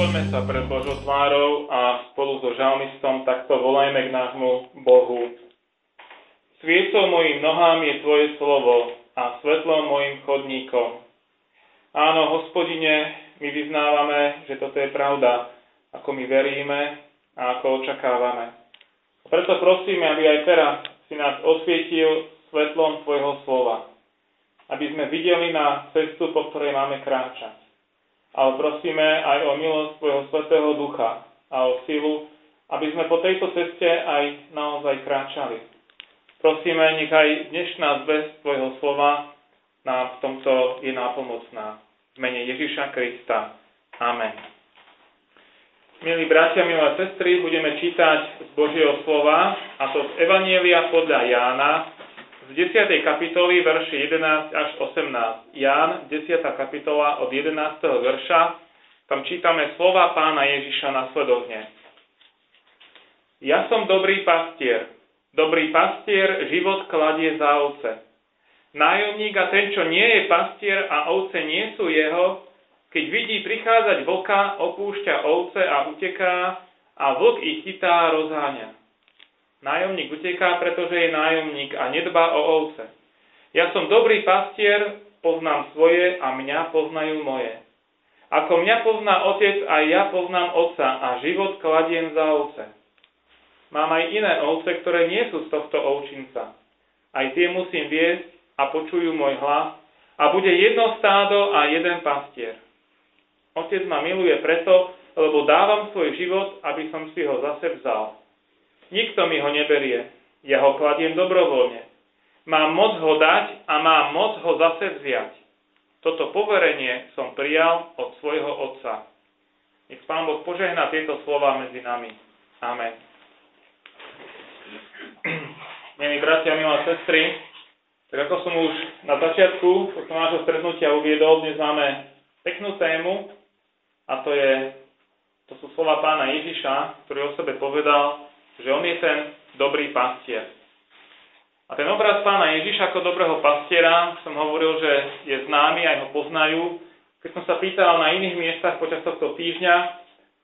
Poďme sa pred Božou tvárou a spolu so žalmistom takto volajme k nášmu Bohu. Sviecou mojim nohám je Tvoje slovo a svetlom mojim chodníkom. Áno, hospodine, my vyznávame, že toto je pravda, ako my veríme a ako očakávame. Preto prosíme, aby aj teraz si nás osvietil svetlom Tvojho slova, aby sme videli na cestu, po ktorej máme kráčať ale prosíme aj o milosť Tvojho Svetého Ducha a o silu, aby sme po tejto ceste aj naozaj kráčali. Prosíme, nech aj dnešná zväzť Tvojho slova nám v tomto je nápomocná. V mene Ježiša Krista. Amen. Milí bratia, milé sestry, budeme čítať z Božieho slova, a to z Evanielia podľa Jána, z 10. kapitoly verši 11 až 18. Ján, 10. kapitola od 11. verša, tam čítame slova pána Ježiša nasledovne. Ja som dobrý pastier. Dobrý pastier život kladie za ovce. Nájomník a ten, čo nie je pastier a ovce nie sú jeho, keď vidí prichádzať vlka, opúšťa ovce a uteká a vlk ich chytá a rozháňa. Nájomník uteká, pretože je nájomník a nedbá o ovce. Ja som dobrý pastier, poznám svoje a mňa poznajú moje. Ako mňa pozná otec, aj ja poznám otca a život kladiem za ovce. Mám aj iné ovce, ktoré nie sú z tohto ovčinca. Aj tie musím viesť a počujú môj hlas a bude jedno stádo a jeden pastier. Otec ma miluje preto, lebo dávam svoj život, aby som si ho zase vzal. Nikto mi ho neberie. Ja ho kladiem dobrovoľne. Mám moc ho dať a mám moc ho zase vziať. Toto poverenie som prijal od svojho Otca. Nech Pán Boh požehná tieto slova medzi nami. Amen. Milí bratia, milé sestry, tak ako som už na začiatku tohto nášho stretnutia uviedol, dnes máme peknú tému a to, je, to sú slova pána Ježiša, ktorý o sebe povedal, že on je ten dobrý pastier. A ten obraz pána Ježiša ako dobrého pastiera, som hovoril, že je známy, aj ho poznajú. Keď som sa pýtal na iných miestach počas tohto týždňa,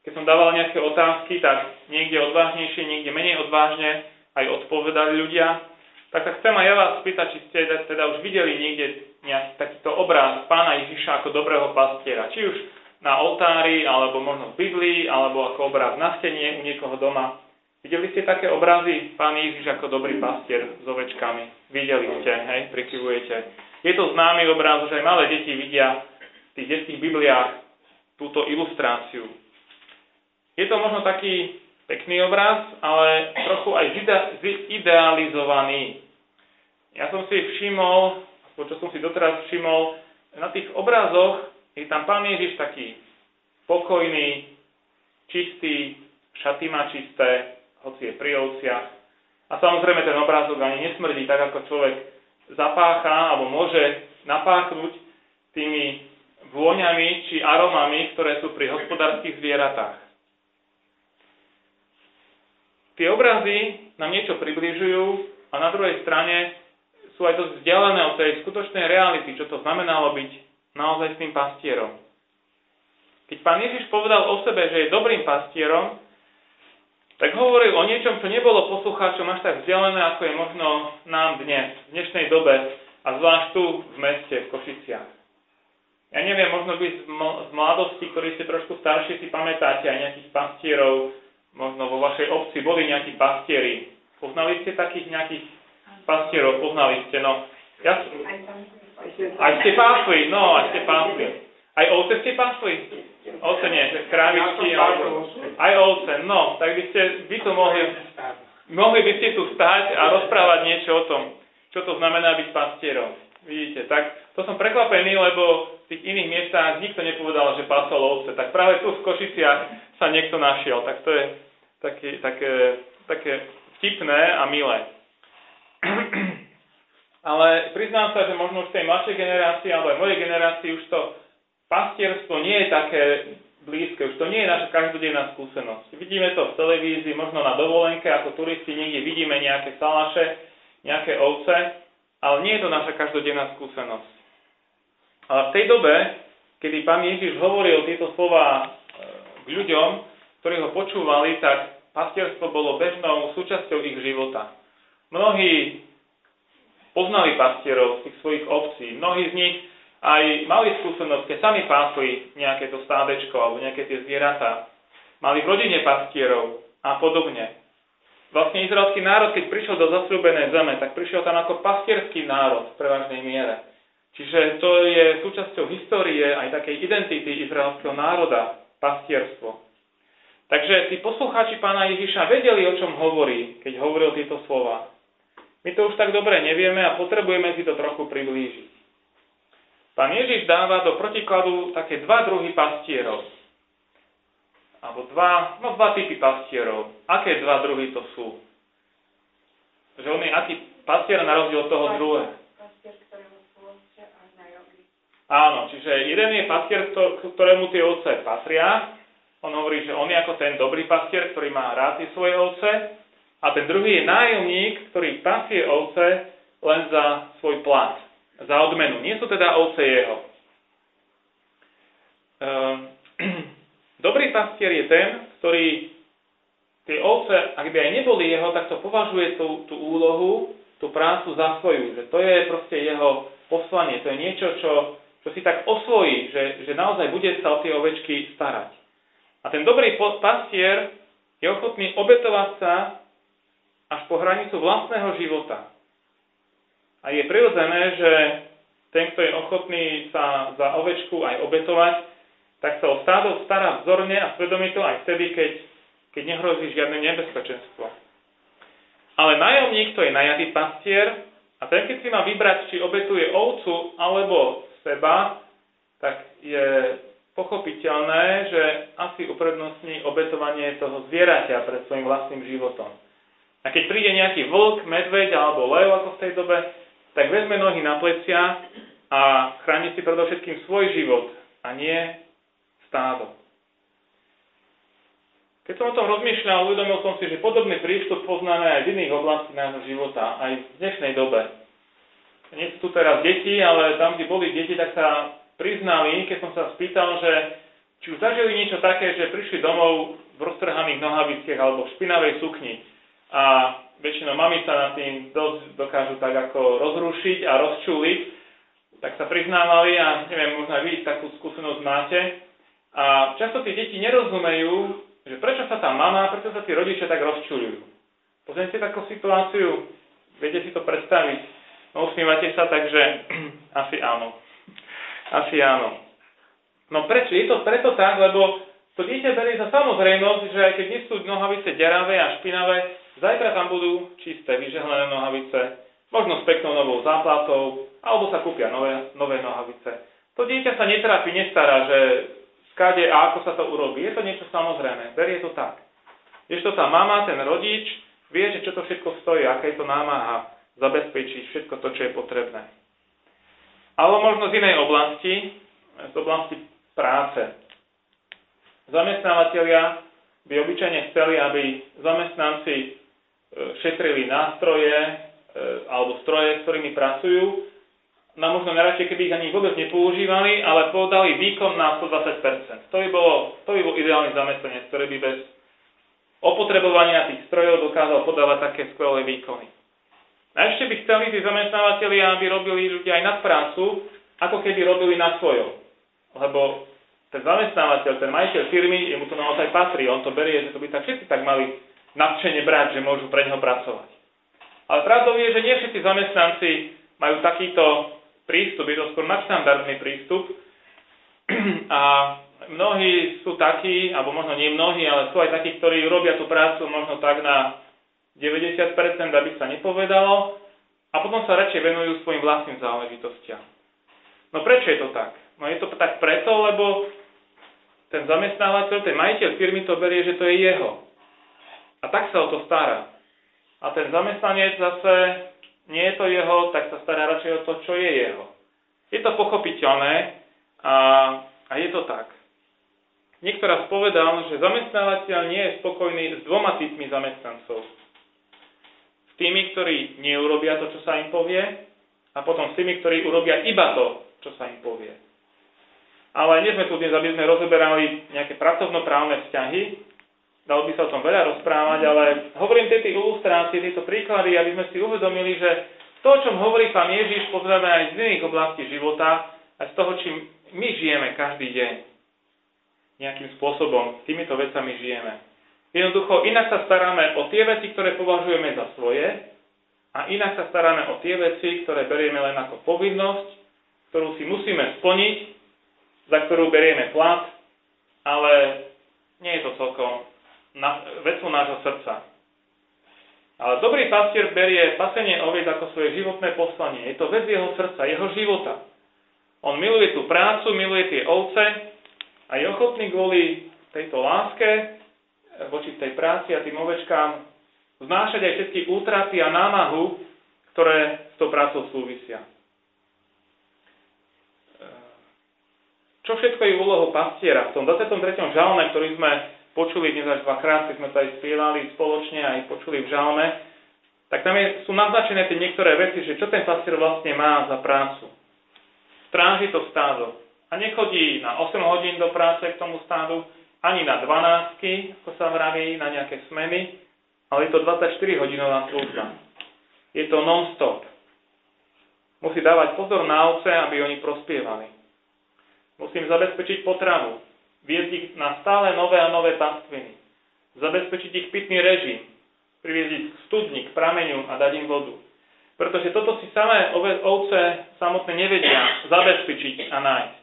keď som dával nejaké otázky, tak niekde odvážnejšie, niekde menej odvážne aj odpovedali ľudia. Tak sa chcem aj ja vás spýtať, či ste teda už videli niekde nejaký takýto obraz pána Ježiša ako dobrého pastiera. Či už na oltári, alebo možno v Biblii, alebo ako obraz na stene u niekoho doma. Videli ste také obrazy? Pán Ježiš ako dobrý pastier s ovečkami. Videli ste, hej, prikyvujete. Je to známy obraz, že aj malé deti vidia v tých detských bibliách túto ilustráciu. Je to možno taký pekný obraz, ale trochu aj idealizovaný. Ja som si všimol, čo som si doteraz všimol, na tých obrazoch je tam pán Ježiš taký pokojný, čistý, šaty má čisté, hoci je pri ovciach. A samozrejme ten obrázok ani nesmrdí tak, ako človek zapácha alebo môže napáchnuť tými vôňami či aromami, ktoré sú pri hospodárskych zvieratách. Tie obrazy nám niečo približujú a na druhej strane sú aj dosť vzdialené od tej skutočnej reality, čo to znamenalo byť naozaj s tým pastierom. Keď pán Ježiš povedal o sebe, že je dobrým pastierom, tak hovoril o niečom, čo nebolo poslucháčom až tak vzdialené, ako je možno nám dnes, v dnešnej dobe, a zvlášť tu v meste, v Košiciach. Ja neviem, možno by z mladosti, ktorí ste trošku starší, si pamätáte aj nejakých pastierov, možno vo vašej obci boli nejakí pastieri. Poznali ste takých nejakých pastierov? Poznali ste, no. Ja, aj ste pásli, no, aj ste pásli. Aj ovce ste pásli? Ovce nie, krávičky, alebo aj ovce. No, tak by ste by to mohli, mohli by ste tu stať a rozprávať niečo o tom, čo to znamená byť pastierom. Vidíte, tak to som prekvapený, lebo v tých iných miestach nikto nepovedal, že pasol ovce. Tak práve tu v Košiciach sa niekto našiel. Tak to je také, také, také vtipné a milé. Ale priznám sa, že možno už tej mladšej generácii alebo aj mojej generácii už to pastierstvo nie je také blízke, už to nie je naša každodenná skúsenosť. Vidíme to v televízii, možno na dovolenke, ako turisti niekde vidíme nejaké salaše, nejaké ovce, ale nie je to naša každodenná skúsenosť. Ale v tej dobe, kedy pán Ježiš hovoril tieto slova e, k ľuďom, ktorí ho počúvali, tak pastierstvo bolo bežnou súčasťou ich života. Mnohí poznali pastierov z tých svojich obcí, mnohí z nich aj mali skúsenosť, keď sami pásli nejaké to stádečko alebo nejaké tie zvieratá. Mali v rodine pastierov a podobne. Vlastne izraelský národ, keď prišiel do zasľúbenej zeme, tak prišiel tam ako pastierský národ v prevažnej miere. Čiže to je súčasťou histórie aj takej identity izraelského národa, pastierstvo. Takže tí poslucháči pána Ježiša vedeli, o čom hovorí, keď hovoril tieto slova. My to už tak dobre nevieme a potrebujeme si to trochu priblížiť. Pán Ježiš dáva do protikladu také dva druhy pastierov. Alebo dva, no dva typy pastierov. Aké dva druhy to sú? Že on je aký pastier na rozdiel od toho druhého? Áno, čiže jeden je pastier, ktorému tie ovce patria. On hovorí, že on je ako ten dobrý pastier, ktorý má rád tie svoje ovce. A ten druhý je nájomník, ktorý pasie ovce len za svoj plat za odmenu. Nie sú teda ovce jeho. Ehm, dobrý pastier je ten, ktorý tie ovce, ak by aj neboli jeho, tak to považuje tú, tú úlohu, tú prácu za svoju. Že to je proste jeho poslanie. To je niečo, čo, čo si tak osvojí, že, že naozaj bude sa o tie ovečky starať. A ten dobrý pastier je ochotný obetovať sa až po hranicu vlastného života. A je prirodzené, že ten, kto je ochotný sa za ovečku aj obetovať, tak sa o stádo stará vzorne a svedomito aj vtedy, keď, keď nehrozí žiadne nebezpečenstvo. Ale najomník, to je najatý pastier, a ten, keď si má vybrať, či obetuje ovcu alebo seba, tak je pochopiteľné, že asi uprednostní obetovanie toho zvieraťa pred svojim vlastným životom. A keď príde nejaký vlk, medveď alebo lev ako v tej dobe, tak vezme nohy na plecia a chráni si predovšetkým svoj život a nie stádo. Keď som o tom rozmýšľal, uvedomil som si, že podobný prístup poznáme aj v iných oblastiach nášho života, aj v dnešnej dobe. Nie sú tu teraz deti, ale tam, kde boli deti, tak sa priznali, keď som sa spýtal, že či už zažili niečo také, že prišli domov v roztrhaných nohaviciach alebo v špinavej sukni a väčšinou mami sa nad tým dosť dokážu tak ako rozrušiť a rozčúliť, tak sa priznávali a neviem, možno aj vy takú skúsenosť máte. A často tí deti nerozumejú, že prečo sa tá mama, prečo sa tí rodičia tak rozčuľujú. Pozrite takú situáciu, viete si to predstaviť. No usmívate sa, takže asi áno. Asi áno. No prečo? Je to preto tak, lebo to dieťa berie za samozrejmosť, že aj keď nie sú nohavice deravé a špinavé, Zajtra tam budú čisté, vyžehlené nohavice, možno s peknou novou záplatou, alebo sa kúpia nové, nové nohavice. To dieťa sa netrápi, nestará, že skade a ako sa to urobí. Je to niečo samozrejme, berie to tak. to tá mama, ten rodič, vie, že čo to všetko stojí, aké je to námaha zabezpečiť všetko to, čo je potrebné. Alebo možno z inej oblasti, z oblasti práce. Zamestnávateľia by obyčajne chceli, aby zamestnanci šetrili nástroje e, alebo stroje, s ktorými pracujú. No možno najradšej, keby ich ani vôbec nepoužívali, ale podali výkon na 120%. To by, bolo, to by bol ideálny zamestnanec, ktorý by bez opotrebovania tých strojov dokázal podávať také skvelé výkony. A ešte by chceli tí zamestnávateľi, aby robili ľudia aj nadprácu, ako keby robili na svojom. Lebo ten zamestnávateľ, ten majiteľ firmy, jemu to naozaj patrí, on to berie, že to by tak všetci tak mali nadšene brať, že môžu pre neho pracovať. Ale pravdou je, že nie všetci zamestnanci majú takýto prístup, je to skôr nadštandardný prístup. A mnohí sú takí, alebo možno nie mnohí, ale sú aj takí, ktorí robia tú prácu možno tak na 90%, aby sa nepovedalo, a potom sa radšej venujú svojim vlastným záležitostiam. No prečo je to tak? No je to tak preto, lebo ten zamestnávateľ, ten majiteľ firmy to berie, že to je jeho. A tak sa o to stará. A ten zamestnanec zase, nie je to jeho, tak sa stará radšej o to, čo je jeho. Je to pochopiteľné a, a je to tak. Niekto raz povedal, že zamestnávateľ nie je spokojný s dvoma typmi zamestnancov. S tými, ktorí neurobia to, čo sa im povie, a potom s tými, ktorí urobia iba to, čo sa im povie. Ale nie sme tu dnes, aby sme rozoberali nejaké pracovnoprávne vzťahy, dalo by sa o tom veľa rozprávať, ale hovorím tieto ilustrácie, tieto príklady, aby sme si uvedomili, že to, o čom hovorí pán Ježiš, pozrieme aj z iných oblastí života, aj z toho, čím my žijeme každý deň. Nejakým spôsobom týmito vecami žijeme. Jednoducho, inak sa staráme o tie veci, ktoré považujeme za svoje a inak sa staráme o tie veci, ktoré berieme len ako povinnosť, ktorú si musíme splniť, za ktorú berieme plat, ale nie je to celkom na, vecou nášho srdca. Ale dobrý pastier berie pasenie oviec ako svoje životné poslanie. Je to vec jeho srdca, jeho života. On miluje tú prácu, miluje tie ovce a je ochotný kvôli tejto láske voči tej práci a tým ovečkám znášať aj všetky útraty a námahu, ktoré s tou prácou súvisia. Čo všetko je úlohou pastiera? V tom 23. žalme, ktorý sme počuli dnes až dvakrát, keď sme to aj spievali spoločne, aj počuli v žalme, tak tam je, sú naznačené tie niektoré veci, že čo ten pastier vlastne má za prácu. Stráži to stádo. A nechodí na 8 hodín do práce k tomu stádu, ani na 12, ako sa vraví, na nejaké smeny, ale je to 24-hodinová služba. Je to non-stop. Musí dávať pozor na ovce, aby oni prospievali. Musím zabezpečiť potravu viesť ich na stále nové a nové pastviny, zabezpečiť ich pitný režim, priviesť ich k studni, k prameňu a dať im vodu. Pretože toto si samé ovce samotné nevedia zabezpečiť a nájsť.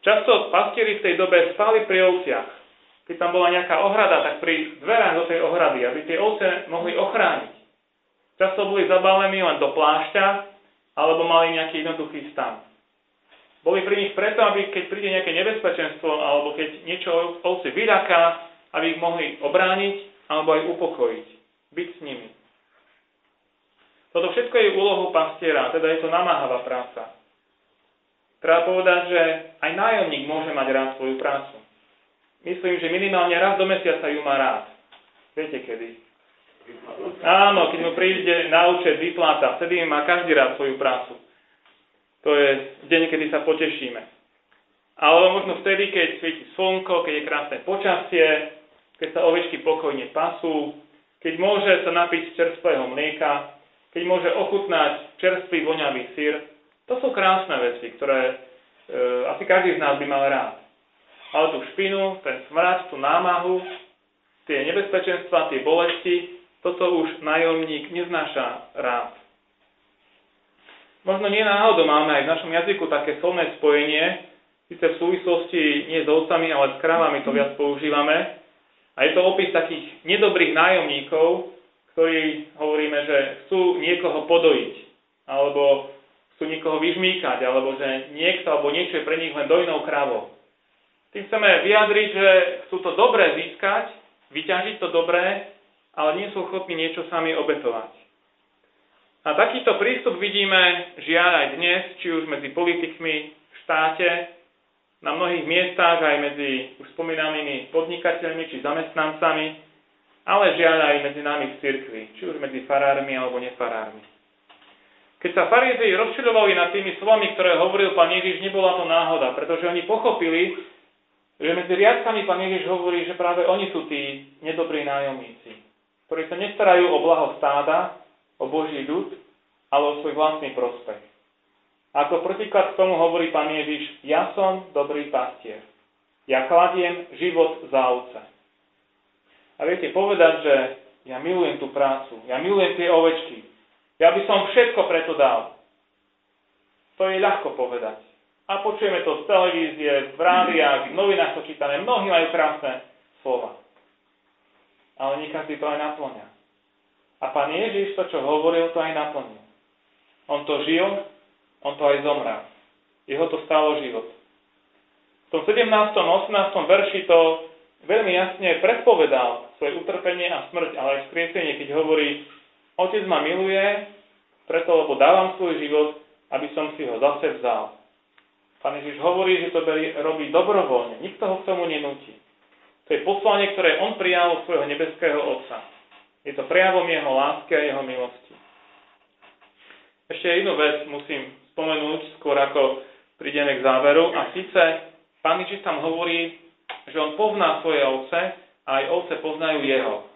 Často pastieri v tej dobe spali pri ovciach. Keď tam bola nejaká ohrada, tak pri dverách do tej ohrady, aby tie ovce mohli ochrániť. Často boli zabalení len do plášťa, alebo mali nejaký jednoduchý stan. Boli pri nich preto, aby keď príde nejaké nebezpečenstvo alebo keď niečo ovce vyľaká, aby ich mohli obrániť alebo aj upokojiť. Byť s nimi. Toto všetko je úlohou pastiera, teda je to namáhavá práca. Treba povedať, že aj nájomník môže mať rád svoju prácu. Myslím, že minimálne raz do mesiaca ju má rád. Viete kedy? Áno, keď mu príde na účet vypláta, vtedy má každý rád svoju prácu. To je deň, kedy sa potešíme. Alebo možno vtedy, keď svieti slnko, keď je krásne počasie, keď sa ovečky pokojne pasú, keď môže sa napiť čerstvého mlieka, keď môže ochutnať čerstvý voňavý sír. To sú krásne veci, ktoré e, asi každý z nás by mal rád. Ale tú špinu, ten smrad, tú námahu, tie nebezpečenstva, tie bolesti, toto už nájomník neznáša rád. Možno nie náhodou máme aj v našom jazyku také slovné spojenie, síce v súvislosti nie s ovcami, ale s krávami to viac používame. A je to opis takých nedobrých nájomníkov, ktorí hovoríme, že chcú niekoho podojiť, alebo chcú niekoho vyžmýkať, alebo že niekto alebo niečo je pre nich len dojnou krávou. Tým chceme vyjadriť, že chcú to dobré získať, vyťažiť to dobré, ale nie sú ochotní niečo sami obetovať. A takýto prístup vidíme žiaľ aj dnes, či už medzi politikmi v štáte, na mnohých miestach aj medzi už spomínanými podnikateľmi či zamestnancami, ale žiaľ aj medzi nami v cirkvi, či už medzi farármi alebo nefarármi. Keď sa farizei rozčilovali nad tými slovami, ktoré hovoril pán Ježiš, nebola to náhoda, pretože oni pochopili, že medzi riadkami pán Ježiš hovorí, že práve oni sú tí nedobrí nájomníci, ktorí sa nestarajú o blaho stáda, o Boží ľud, ale o svoj vlastný prospech. Ako protiklad k tomu hovorí pán Ježiš, ja som dobrý pastier. Ja kladiem život za ovce. A viete povedať, že ja milujem tú prácu, ja milujem tie ovečky, ja by som všetko preto dal. To je ľahko povedať. A počujeme to z televízie, v rádiách, v novinách to čítame, mnohí majú krásne slova. Ale nie každý to aj naplňa. A pán Ježiš to, čo hovoril, to aj naplnil. On to žil, on to aj zomrel. Jeho to stálo život. V tom 17. a 18. verši to veľmi jasne predpovedal svoje utrpenie a smrť, ale aj skriesenie, keď hovorí, Otec ma miluje, preto lebo dávam svoj život, aby som si ho zase vzal. Pán Ježiš hovorí, že to robí dobrovoľne, nikto ho k tomu nenúti. To je poslanie, ktoré on prijal od svojho nebeského Otca. Je to prejavom jeho lásky a jeho milosti. Ešte jednu vec musím spomenúť, skôr ako prídeme k záveru, a síce Pán Ježiš tam hovorí, že on pozná svoje ovce a aj ovce poznajú jeho.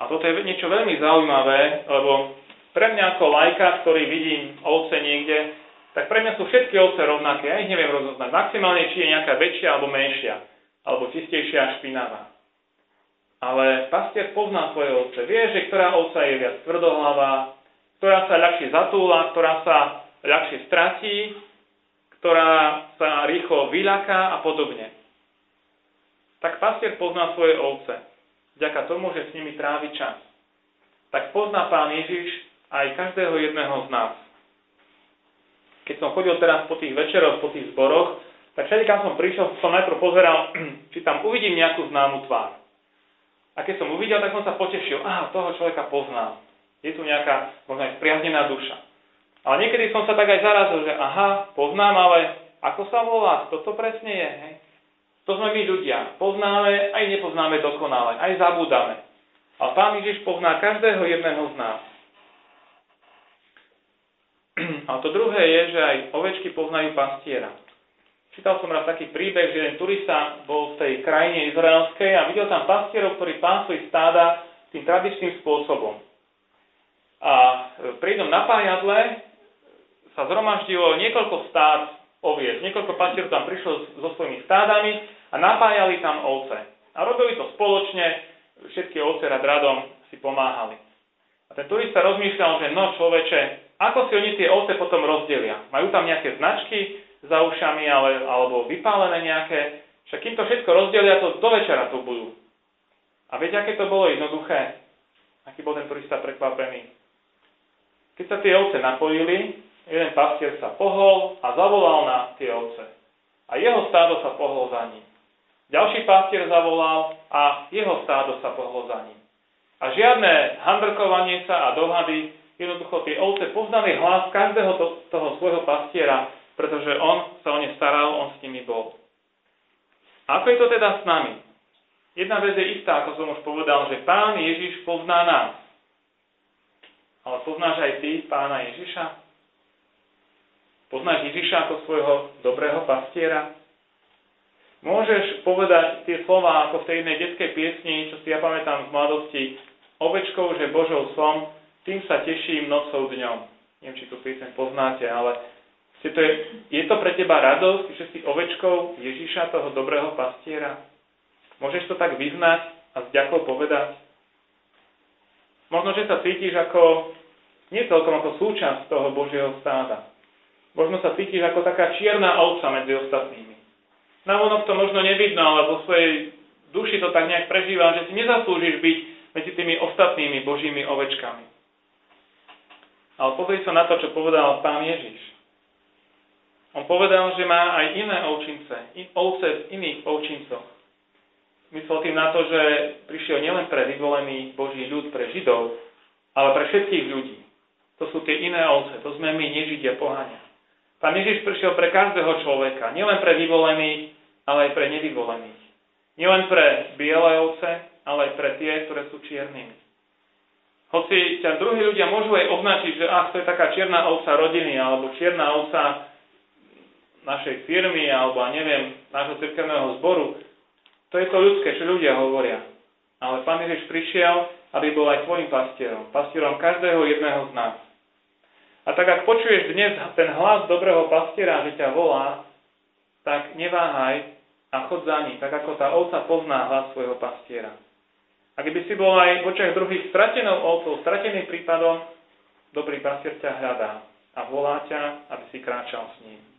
A toto je niečo veľmi zaujímavé, lebo pre mňa ako lajka, ktorý vidím ovce niekde, tak pre mňa sú všetky ovce rovnaké. Ja ich neviem rozoznať. Maximálne, či je nejaká väčšia alebo menšia, alebo čistejšia a špinavá. Ale pastier pozná svoje ovce. Vie, že ktorá ovca je viac tvrdohlavá, ktorá sa ľahšie zatúla, ktorá sa ľahšie stratí, ktorá sa rýchlo vyľaká a podobne tak pastier pozná svoje ovce. Vďaka tomu, že s nimi trávi čas. Tak pozná pán Ježiš aj každého jedného z nás. Keď som chodil teraz po tých večeroch, po tých zboroch, tak všade, kam som prišiel, som najprv pozeral, či tam uvidím nejakú známu tvár. A keď som uvidel, tak som sa potešil. Aha, toho človeka poznám. Je tu nejaká, možno aj spriaznená duša. Ale niekedy som sa tak aj zarazil, že aha, poznám, ale ako sa volá, kto to presne je, hej? To sme my ľudia. Poznáme, aj nepoznáme dokonale, aj zabúdame. Ale Pán Ježiš pozná každého jedného z nás. A to druhé je, že aj ovečky poznajú pastiera. Čítal som raz taký príbeh, že jeden turista bol v tej krajine izraelskej a videl tam pastierov, ktorí pásli stáda tým tradičným spôsobom. A pri jednom napájadle sa zhromaždilo niekoľko stád oviec. Niekoľko pastierov tam prišlo so svojimi stádami a napájali tam ovce. A robili to spoločne, všetky ovce rad radom si pomáhali. A ten turista rozmýšľal, že no človeče, ako si oni tie ovce potom rozdelia? Majú tam nejaké značky za ušami ale, alebo vypálené nejaké? Však kým to všetko rozdelia, to do večera tu budú. A viete, aké to bolo jednoduché? Aký bol ten turista prekvapený? Keď sa tie ovce napojili, jeden pastier sa pohol a zavolal na tie ovce. A jeho stádo sa pohlo za ním. Ďalší pastier zavolal a jeho stádo sa pohlo za ním. A žiadne handrkovanie sa a dohady, jednoducho tie ovce poznali hlas každého to, toho svojho pastiera, pretože on sa o ne staral, on s nimi bol. Ako je to teda s nami? Jedna vec je istá, ako som už povedal, že Pán Ježiš pozná nás. Ale poznáš aj ty Pána Ježiša? Poznáš Ježiša ako svojho dobrého pastiera? Môžeš povedať tie slova ako v tej jednej detskej piesni, čo si ja pamätám z mladosti, ovečkou, že Božou som, tým sa teším nocou dňom. Neviem, či tú pieseň poznáte, ale to je, to pre teba radosť, že si ovečkou Ježiša, toho dobrého pastiera? Môžeš to tak vyznať a s ďakou povedať? Možno, že sa cítiš ako, nie celkom ako súčasť toho Božieho stáda. Možno sa cítiš ako taká čierna ovca medzi ostatnými. Navonok to možno nevidno, ale vo svojej duši to tak nejak prežíva, že si nezaslúžiš byť medzi tými ostatnými Božími ovečkami. Ale pozri sa na to, čo povedal pán Ježiš. On povedal, že má aj iné ovčince, ovce v iných ovčincoch. Myslel tým na to, že prišiel nielen pre vyvolený Boží ľud, pre Židov, ale pre všetkých ľudí. To sú tie iné ovce, to sme my, nežidia, pohania. Pán Ježiš prišiel pre každého človeka, nielen pre vyvolených, ale aj pre nevyvolených. Nielen pre biele ovce, ale aj pre tie, ktoré sú čiernymi. Hoci ťa druhí ľudia môžu aj označiť, že ach, to je taká čierna ovca rodiny, alebo čierna ovca našej firmy, alebo a neviem, nášho cirkevného zboru, to je to ľudské, čo ľudia hovoria. Ale Pán Ježiš prišiel, aby bol aj tvojim pastierom, pastierom každého jedného z nás. A tak ak počuješ dnes ten hlas dobrého pastiera, že ťa volá, tak neváhaj a chod za ním, tak ako tá ovca pozná hlas svojho pastiera. Ak by si bol aj v očiach druhých stratenou ovcou, strateným prípadom, dobrý pastier ťa hľadá a volá ťa, aby si kráčal s ním.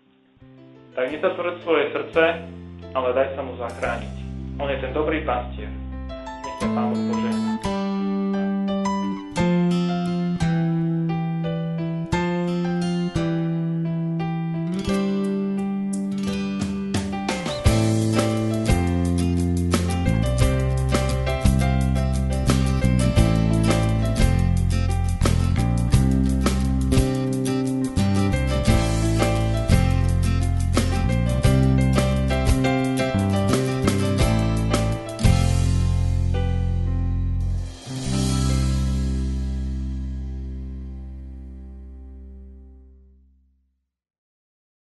Tak nezatvrď svoje srdce, ale daj sa mu zachrániť. On je ten dobrý pastier. Nech ťa Pán požehná.